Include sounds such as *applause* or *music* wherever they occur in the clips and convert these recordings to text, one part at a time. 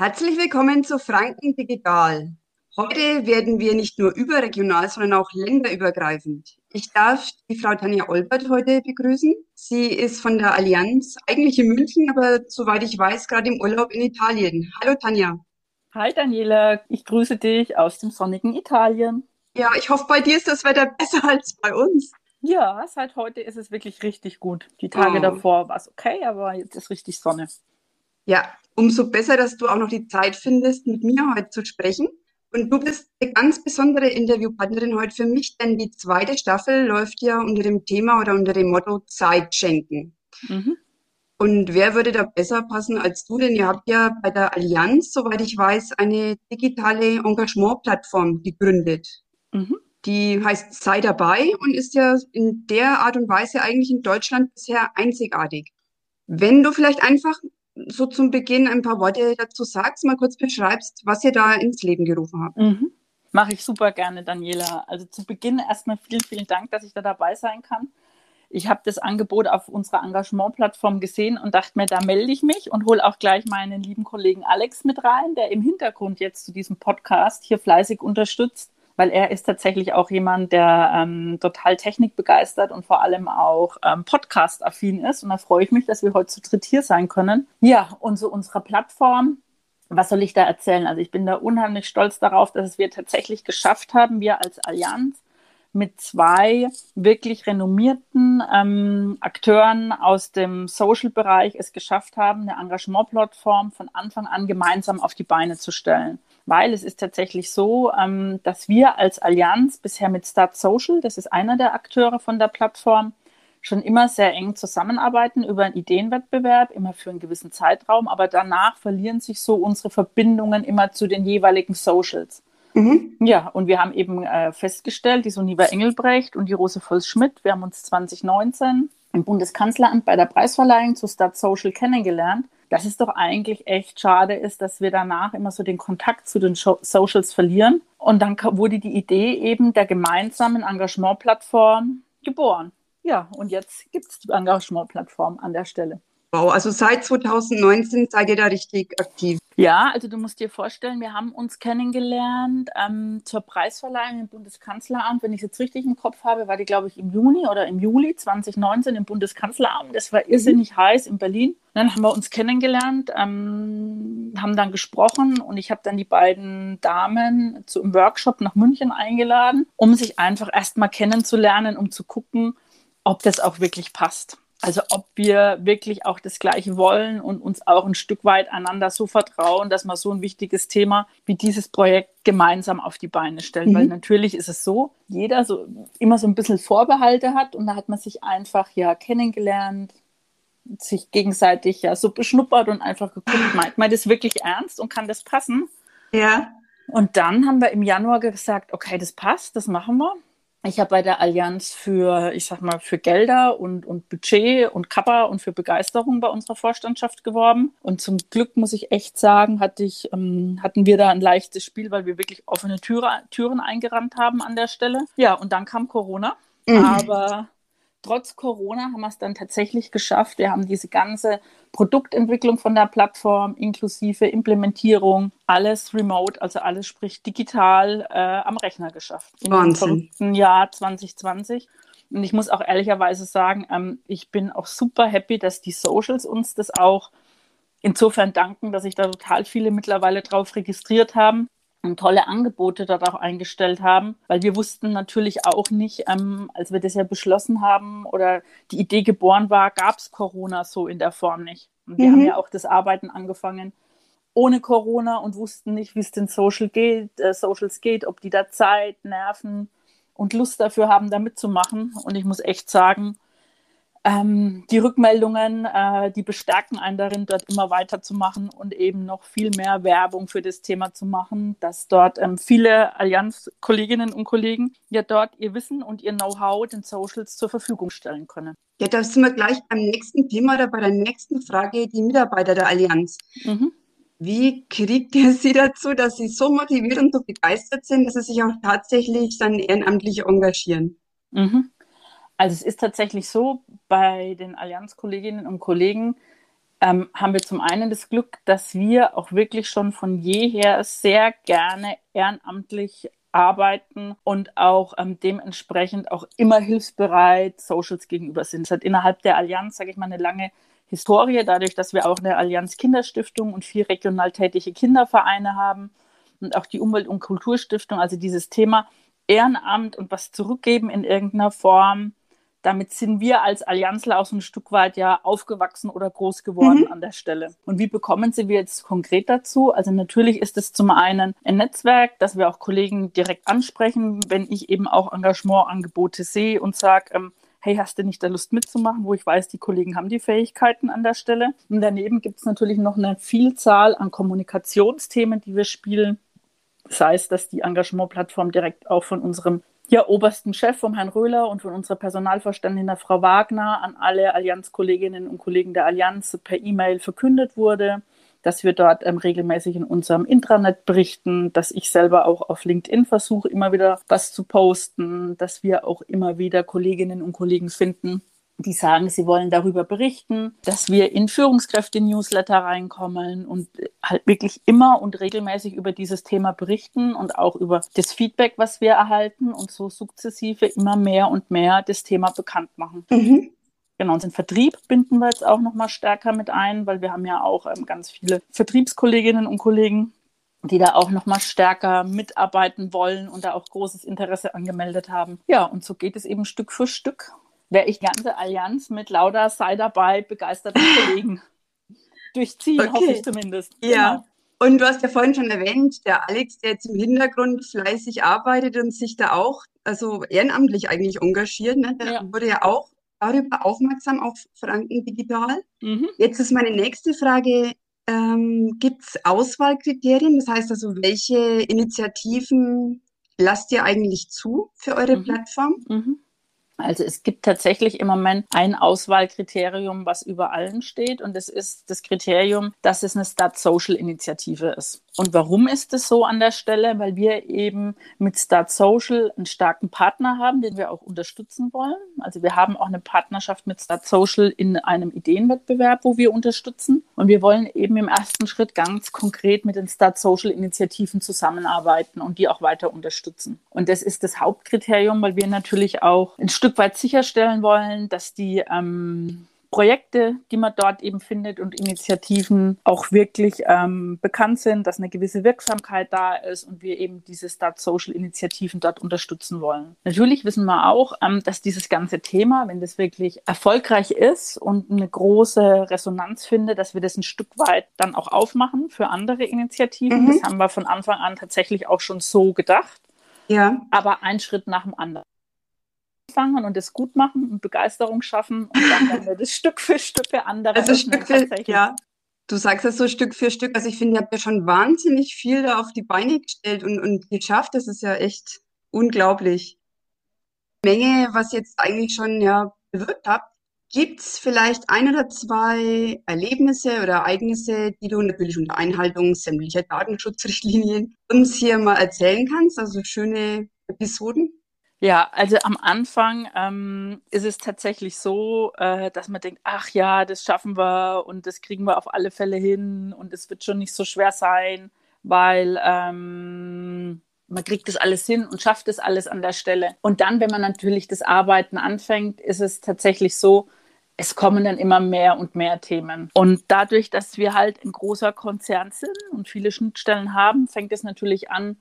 Herzlich willkommen zu Franken Digital. Heute werden wir nicht nur überregional, sondern auch länderübergreifend. Ich darf die Frau Tanja Olbert heute begrüßen. Sie ist von der Allianz, eigentlich in München, aber soweit ich weiß, gerade im Urlaub in Italien. Hallo Tanja. Hi Daniela, ich grüße dich aus dem sonnigen Italien. Ja, ich hoffe, bei dir ist das Wetter besser als bei uns. Ja, seit heute ist es wirklich richtig gut. Die Tage oh. davor war es okay, aber jetzt ist richtig Sonne. Ja, umso besser, dass du auch noch die Zeit findest, mit mir heute zu sprechen. Und du bist eine ganz besondere Interviewpartnerin heute für mich, denn die zweite Staffel läuft ja unter dem Thema oder unter dem Motto Zeit schenken. Mhm. Und wer würde da besser passen als du? Denn ihr habt ja bei der Allianz, soweit ich weiß, eine digitale Engagement-Plattform gegründet. Mhm. Die heißt Sei dabei und ist ja in der Art und Weise eigentlich in Deutschland bisher einzigartig. Wenn du vielleicht einfach so zum Beginn ein paar Worte dazu sagst, mal kurz beschreibst, was ihr da ins Leben gerufen habt. Mhm. Mache ich super gerne, Daniela. Also zu Beginn erstmal vielen, vielen Dank, dass ich da dabei sein kann. Ich habe das Angebot auf unserer Engagement-Plattform gesehen und dachte mir, da melde ich mich und hole auch gleich meinen lieben Kollegen Alex mit rein, der im Hintergrund jetzt zu diesem Podcast hier fleißig unterstützt weil er ist tatsächlich auch jemand, der ähm, total technikbegeistert und vor allem auch ähm, Podcast-affin ist. Und da freue ich mich, dass wir heute zu dritt hier sein können. Ja, und so unserer Plattform. Was soll ich da erzählen? Also ich bin da unheimlich stolz darauf, dass es wir tatsächlich geschafft haben, wir als Allianz mit zwei wirklich renommierten ähm, Akteuren aus dem Social-Bereich es geschafft haben, eine Engagement-Plattform von Anfang an gemeinsam auf die Beine zu stellen weil es ist tatsächlich so, ähm, dass wir als Allianz bisher mit Start Social, das ist einer der Akteure von der Plattform, schon immer sehr eng zusammenarbeiten über einen Ideenwettbewerb, immer für einen gewissen Zeitraum, aber danach verlieren sich so unsere Verbindungen immer zu den jeweiligen Socials. Mhm. Ja, und wir haben eben äh, festgestellt, die Suniva Engelbrecht und die Rose Volz-Schmidt, wir haben uns 2019 im Bundeskanzleramt bei der Preisverleihung zu Start Social kennengelernt dass es doch eigentlich echt schade ist, dass wir danach immer so den Kontakt zu den Socials verlieren. Und dann wurde die Idee eben der gemeinsamen Engagement-Plattform geboren. Ja, und jetzt gibt es die Engagement-Plattform an der Stelle. Wow, also seit 2019 seid ihr da richtig aktiv. Ja, also du musst dir vorstellen, wir haben uns kennengelernt ähm, zur Preisverleihung im Bundeskanzleramt. Wenn ich es jetzt richtig im Kopf habe, war die, glaube ich, im Juni oder im Juli 2019 im Bundeskanzleramt. Das war irrsinnig mhm. heiß in Berlin. Dann haben wir uns kennengelernt, ähm, haben dann gesprochen und ich habe dann die beiden Damen zu einem Workshop nach München eingeladen, um sich einfach erstmal kennenzulernen, um zu gucken, ob das auch wirklich passt. Also ob wir wirklich auch das Gleiche wollen und uns auch ein Stück weit einander so vertrauen, dass man so ein wichtiges Thema wie dieses Projekt gemeinsam auf die Beine stellt. Mhm. Weil natürlich ist es so, jeder so immer so ein bisschen Vorbehalte hat und da hat man sich einfach ja kennengelernt, sich gegenseitig ja so beschnuppert und einfach geguckt, meint man das wirklich ernst und kann das passen? Ja. Und dann haben wir im Januar gesagt, okay, das passt, das machen wir. Ich habe bei der Allianz für, ich sag mal, für Gelder und, und Budget und Kappa und für Begeisterung bei unserer Vorstandschaft geworben. Und zum Glück muss ich echt sagen, hatte ich, ähm, hatten wir da ein leichtes Spiel, weil wir wirklich offene Türe, Türen eingerannt haben an der Stelle. Ja, und dann kam Corona. Mhm. Aber trotz Corona haben wir es dann tatsächlich geschafft. Wir haben diese ganze Produktentwicklung von der Plattform inklusive Implementierung, alles remote, also alles sprich digital äh, am Rechner geschafft. Im verrückten Jahr 2020. Und ich muss auch ehrlicherweise sagen, ähm, ich bin auch super happy, dass die Socials uns das auch insofern danken, dass sich da total viele mittlerweile drauf registriert haben und tolle Angebote dort auch eingestellt haben, weil wir wussten natürlich auch nicht, ähm, als wir das ja beschlossen haben oder die Idee geboren war, gab es Corona so in der Form nicht. Und wir mhm. haben ja auch das Arbeiten angefangen ohne Corona und wussten nicht, wie es den Social geht, äh, Socials geht, ob die da Zeit, Nerven und Lust dafür haben, da mitzumachen. Und ich muss echt sagen, ähm, die Rückmeldungen, äh, die bestärken einen darin, dort immer weiterzumachen und eben noch viel mehr Werbung für das Thema zu machen, dass dort ähm, viele Allianz-Kolleginnen und Kollegen ja dort ihr Wissen und ihr Know-how den Socials zur Verfügung stellen können. Ja, da sind wir gleich beim nächsten Thema oder bei der nächsten Frage, die Mitarbeiter der Allianz. Mhm. Wie kriegt ihr sie dazu, dass sie so motiviert und so begeistert sind, dass sie sich auch tatsächlich dann ehrenamtlich engagieren? Mhm. Also es ist tatsächlich so, bei den Allianz-Kolleginnen und Kollegen ähm, haben wir zum einen das Glück, dass wir auch wirklich schon von jeher sehr gerne ehrenamtlich arbeiten und auch ähm, dementsprechend auch immer hilfsbereit Socials gegenüber sind. Es hat innerhalb der Allianz, sage ich mal, eine lange Historie, dadurch, dass wir auch eine Allianz Kinderstiftung und vier regional tätige Kindervereine haben und auch die Umwelt- und Kulturstiftung, also dieses Thema Ehrenamt und was zurückgeben in irgendeiner Form. Damit sind wir als Allianzler auch so ein Stück weit ja aufgewachsen oder groß geworden mhm. an der Stelle. Und wie bekommen Sie wir jetzt konkret dazu? Also natürlich ist es zum einen ein Netzwerk, dass wir auch Kollegen direkt ansprechen, wenn ich eben auch Engagementangebote sehe und sage, ähm, hey, hast du nicht da Lust mitzumachen, wo ich weiß, die Kollegen haben die Fähigkeiten an der Stelle. Und daneben gibt es natürlich noch eine Vielzahl an Kommunikationsthemen, die wir spielen. Das heißt, dass die Engagementplattform direkt auch von unserem ja, obersten Chef, vom Herrn Röhler und von unserer Personalvorständin, der Frau Wagner, an alle Allianzkolleginnen und Kollegen der Allianz per E-Mail verkündet wurde dass wir dort ähm, regelmäßig in unserem Intranet berichten, dass ich selber auch auf LinkedIn versuche, immer wieder was zu posten, dass wir auch immer wieder Kolleginnen und Kollegen finden, die sagen, sie wollen darüber berichten, dass wir in Führungskräfte-Newsletter reinkommen und halt wirklich immer und regelmäßig über dieses Thema berichten und auch über das Feedback, was wir erhalten und so sukzessive immer mehr und mehr das Thema bekannt machen. Mhm. Genau, unseren Vertrieb binden wir jetzt auch noch mal stärker mit ein, weil wir haben ja auch ähm, ganz viele Vertriebskolleginnen und Kollegen, die da auch noch mal stärker mitarbeiten wollen und da auch großes Interesse angemeldet haben. Ja, und so geht es eben Stück für Stück. Wäre ich ganze Allianz mit lauter sei dabei begeisterten *laughs* Kollegen durchziehen, okay. hoffe ich zumindest. Ja. Genau. Und du hast ja vorhin schon erwähnt, der Alex, der jetzt im Hintergrund fleißig arbeitet und sich da auch also ehrenamtlich eigentlich engagiert, ne? der ja. wurde ja auch darüber aufmerksam auf Franken Digital. Mhm. Jetzt ist meine nächste Frage, ähm, gibt es Auswahlkriterien? Das heißt also, welche Initiativen lasst ihr eigentlich zu für eure mhm. Plattform? Mhm. Also es gibt tatsächlich im Moment ein Auswahlkriterium, was über allen steht, und das ist das Kriterium, dass es eine Start Social Initiative ist. Und warum ist es so an der Stelle? Weil wir eben mit Start Social einen starken Partner haben, den wir auch unterstützen wollen. Also wir haben auch eine Partnerschaft mit Start Social in einem Ideenwettbewerb, wo wir unterstützen. Und wir wollen eben im ersten Schritt ganz konkret mit den Start Social Initiativen zusammenarbeiten und die auch weiter unterstützen. Und das ist das Hauptkriterium, weil wir natürlich auch ein Stück weit sicherstellen wollen, dass die ähm, Projekte, die man dort eben findet und Initiativen auch wirklich ähm, bekannt sind, dass eine gewisse Wirksamkeit da ist und wir eben diese Start Social Initiativen dort unterstützen wollen. Natürlich wissen wir auch, ähm, dass dieses ganze Thema, wenn das wirklich erfolgreich ist und eine große Resonanz findet, dass wir das ein Stück weit dann auch aufmachen für andere Initiativen. Mhm. Das haben wir von Anfang an tatsächlich auch schon so gedacht. Ja. Aber ein Schritt nach dem anderen anfangen und das gut machen und Begeisterung schaffen und dann werden wir das *laughs* Stück für Stück für andere. Also Stück für, ja. Du sagst das so Stück für Stück. Also ich finde, ihr habt ja schon wahnsinnig viel da auf die Beine gestellt und, und geschafft. Das ist ja echt unglaublich. Menge, was jetzt eigentlich schon ja bewirkt habt. Gibt es vielleicht ein oder zwei Erlebnisse oder Ereignisse, die du natürlich unter Einhaltung sämtlicher Datenschutzrichtlinien uns hier mal erzählen kannst? Also schöne Episoden? Ja, also am Anfang ähm, ist es tatsächlich so, äh, dass man denkt, ach ja, das schaffen wir und das kriegen wir auf alle Fälle hin und es wird schon nicht so schwer sein, weil ähm, man kriegt das alles hin und schafft das alles an der Stelle. Und dann, wenn man natürlich das Arbeiten anfängt, ist es tatsächlich so, es kommen dann immer mehr und mehr Themen. Und dadurch, dass wir halt ein großer Konzern sind und viele Schnittstellen haben, fängt es natürlich an,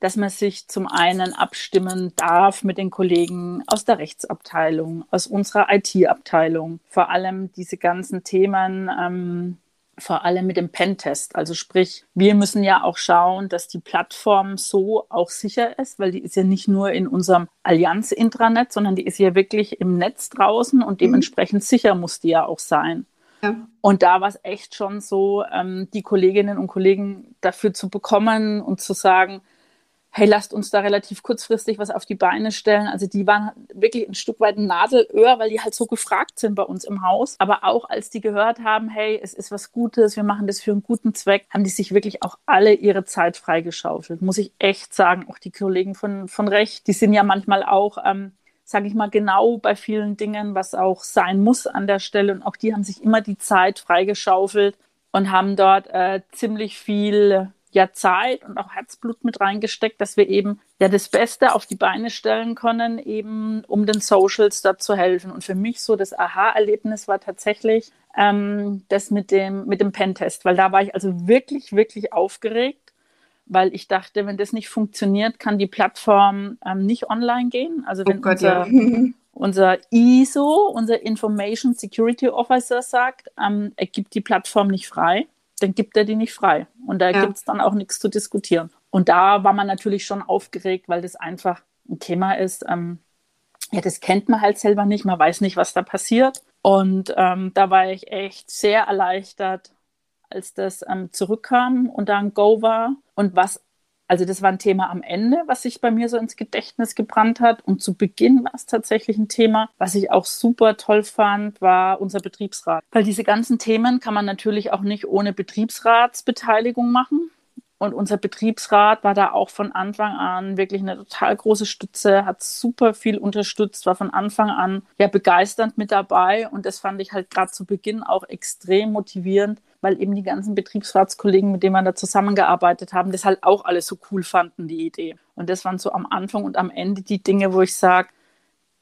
dass man sich zum einen abstimmen darf mit den Kollegen aus der Rechtsabteilung, aus unserer IT-Abteilung, vor allem diese ganzen Themen, ähm, vor allem mit dem Pentest. Also sprich, wir müssen ja auch schauen, dass die Plattform so auch sicher ist, weil die ist ja nicht nur in unserem Allianz-Intranet, sondern die ist ja wirklich im Netz draußen und mhm. dementsprechend mhm. sicher muss die ja auch sein. Ja. Und da war es echt schon so, ähm, die Kolleginnen und Kollegen dafür zu bekommen und zu sagen, hey, lasst uns da relativ kurzfristig was auf die Beine stellen. Also die waren wirklich ein Stück weit ein Nadelöhr, weil die halt so gefragt sind bei uns im Haus. Aber auch als die gehört haben, hey, es ist was Gutes, wir machen das für einen guten Zweck, haben die sich wirklich auch alle ihre Zeit freigeschaufelt. Muss ich echt sagen, auch die Kollegen von, von Recht, die sind ja manchmal auch ähm, sage ich mal, genau bei vielen Dingen, was auch sein muss an der Stelle. Und auch die haben sich immer die Zeit freigeschaufelt und haben dort äh, ziemlich viel ja Zeit und auch Herzblut mit reingesteckt, dass wir eben ja das Beste auf die Beine stellen können, eben um den Socials da zu helfen. Und für mich so das Aha-Erlebnis war tatsächlich ähm, das mit dem, mit dem Pentest, weil da war ich also wirklich, wirklich aufgeregt, weil ich dachte, wenn das nicht funktioniert, kann die Plattform ähm, nicht online gehen. Also wenn oh Gott, unser, ja. *laughs* unser ISO, unser Information Security Officer sagt, ähm, er gibt die Plattform nicht frei dann gibt er die nicht frei. Und da ja. gibt es dann auch nichts zu diskutieren. Und da war man natürlich schon aufgeregt, weil das einfach ein Thema ist. Ähm, ja, das kennt man halt selber nicht. Man weiß nicht, was da passiert. Und ähm, da war ich echt sehr erleichtert, als das ähm, zurückkam und da ein Go war. Und was also das war ein Thema am Ende, was sich bei mir so ins Gedächtnis gebrannt hat. Und zu Beginn war es tatsächlich ein Thema, was ich auch super toll fand, war unser Betriebsrat. Weil diese ganzen Themen kann man natürlich auch nicht ohne Betriebsratsbeteiligung machen. Und unser Betriebsrat war da auch von Anfang an wirklich eine total große Stütze, hat super viel unterstützt, war von Anfang an ja begeisternd mit dabei. Und das fand ich halt gerade zu Beginn auch extrem motivierend, weil eben die ganzen Betriebsratskollegen, mit denen wir da zusammengearbeitet haben, das halt auch alles so cool fanden, die Idee. Und das waren so am Anfang und am Ende die Dinge, wo ich sage,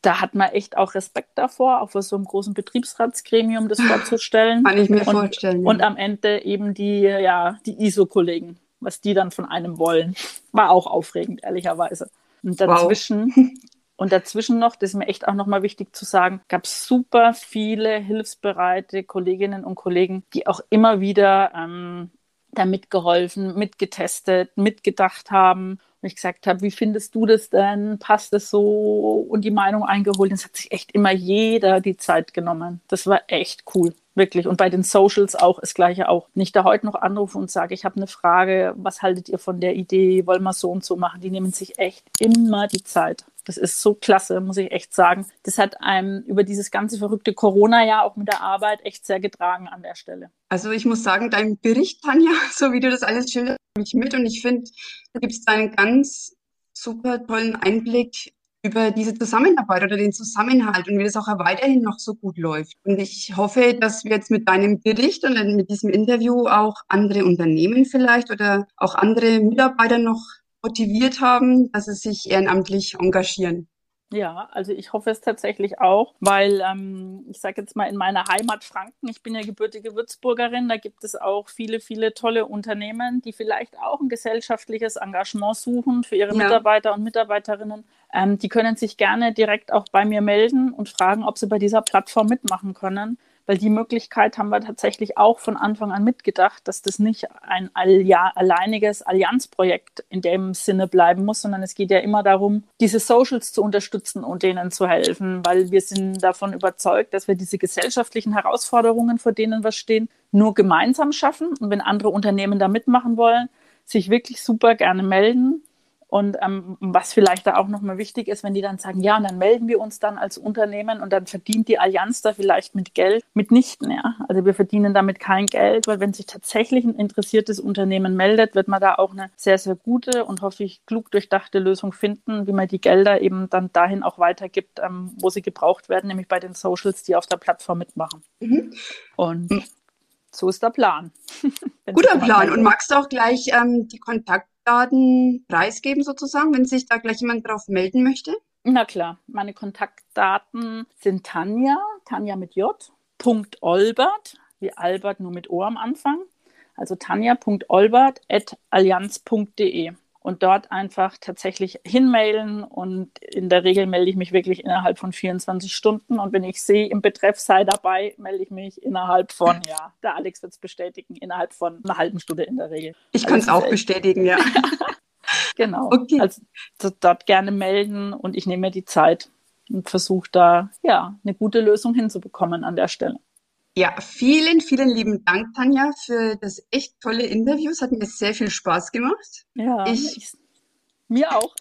da hat man echt auch Respekt davor, auch für so einem großen Betriebsratsgremium das vorzustellen. Kann ich mir und, vorstellen. Ja. Und am Ende eben die, ja, die ISO-Kollegen, was die dann von einem wollen. War auch aufregend, ehrlicherweise. Und dazwischen wow. *laughs* Und dazwischen noch, das ist mir echt auch nochmal wichtig zu sagen, gab es super viele hilfsbereite Kolleginnen und Kollegen, die auch immer wieder ähm, da mitgeholfen, mitgetestet, mitgedacht haben. Und ich gesagt habe, wie findest du das denn? Passt es so? Und die Meinung eingeholt. Es hat sich echt immer jeder die Zeit genommen. Das war echt cool. Wirklich. Und bei den Socials auch das Gleiche auch. Nicht da heute noch anrufen und sage, ich habe eine Frage, was haltet ihr von der Idee? Wollen wir so und so machen? Die nehmen sich echt immer die Zeit. Das ist so klasse, muss ich echt sagen. Das hat einem über dieses ganze verrückte Corona-Jahr auch mit der Arbeit echt sehr getragen an der Stelle. Also ich muss sagen, dein Bericht, Tanja, *laughs* so wie du das alles schilderst, mich mit und ich finde, da gibt es einen ganz super tollen Einblick über diese Zusammenarbeit oder den Zusammenhalt und wie das auch weiterhin noch so gut läuft. Und ich hoffe, dass wir jetzt mit deinem Bericht und mit diesem Interview auch andere Unternehmen vielleicht oder auch andere Mitarbeiter noch motiviert haben, dass sie sich ehrenamtlich engagieren. Ja, also ich hoffe es tatsächlich auch, weil ähm, ich sage jetzt mal in meiner Heimat Franken, ich bin ja gebürtige Würzburgerin, da gibt es auch viele, viele tolle Unternehmen, die vielleicht auch ein gesellschaftliches Engagement suchen für ihre ja. Mitarbeiter und Mitarbeiterinnen. Ähm, die können sich gerne direkt auch bei mir melden und fragen, ob sie bei dieser Plattform mitmachen können weil die Möglichkeit haben wir tatsächlich auch von Anfang an mitgedacht, dass das nicht ein alleiniges Allianzprojekt in dem Sinne bleiben muss, sondern es geht ja immer darum, diese Socials zu unterstützen und denen zu helfen, weil wir sind davon überzeugt, dass wir diese gesellschaftlichen Herausforderungen, vor denen wir stehen, nur gemeinsam schaffen. Und wenn andere Unternehmen da mitmachen wollen, sich wirklich super gerne melden und ähm, was vielleicht da auch nochmal wichtig ist, wenn die dann sagen, ja, und dann melden wir uns dann als Unternehmen und dann verdient die Allianz da vielleicht mit Geld, mitnichten, ja. Also wir verdienen damit kein Geld, weil wenn sich tatsächlich ein interessiertes Unternehmen meldet, wird man da auch eine sehr, sehr gute und hoffe ich klug durchdachte Lösung finden, wie man die Gelder eben dann dahin auch weitergibt, ähm, wo sie gebraucht werden, nämlich bei den Socials, die auf der Plattform mitmachen. Mhm. Und mhm. so ist der Plan. *laughs* Guter Plan. Und magst du auch gleich ähm, die Kontakt Kontaktdaten preisgeben sozusagen, wenn sich da gleich jemand drauf melden möchte? Na klar, meine Kontaktdaten sind Tanja, Tanja mit J, Punkt Olbert, wie Albert nur mit O am Anfang, also tanja.olbert.allianz.de und dort einfach tatsächlich hinmailen und in der Regel melde ich mich wirklich innerhalb von 24 Stunden und wenn ich sehe im Betreff sei dabei, melde ich mich innerhalb von, ja, der Alex wird es bestätigen, innerhalb von einer halben Stunde in der Regel. Ich kann es also, auch bestätigen, ja. *laughs* genau. Okay. Also dort gerne melden und ich nehme mir die Zeit und versuche da ja eine gute Lösung hinzubekommen an der Stelle. Ja, vielen, vielen lieben Dank, Tanja, für das echt tolle Interview. Es hat mir sehr viel Spaß gemacht. Ja, ich, ich mir auch.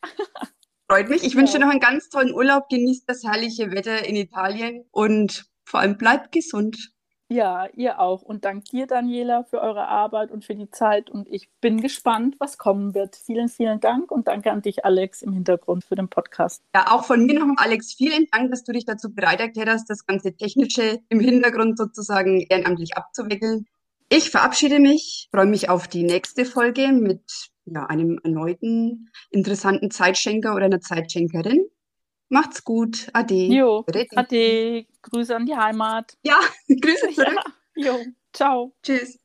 Freut mich. Ich ja. wünsche dir noch einen ganz tollen Urlaub. Genießt das herrliche Wetter in Italien und vor allem bleibt gesund. Ja, ihr auch. Und dank dir, Daniela, für eure Arbeit und für die Zeit. Und ich bin gespannt, was kommen wird. Vielen, vielen Dank und danke an dich, Alex, im Hintergrund für den Podcast. Ja, auch von mir noch, Alex, vielen Dank, dass du dich dazu bereit erklärt hast, das ganze Technische im Hintergrund sozusagen ehrenamtlich abzuwickeln. Ich verabschiede mich, freue mich auf die nächste Folge mit ja, einem erneuten interessanten Zeitschenker oder einer Zeitschenkerin. Macht's gut. Ade. Jo, ade. Grüße an die Heimat. Ja, *laughs* Grüße zurück. Ja. Jo, ciao. Tschüss.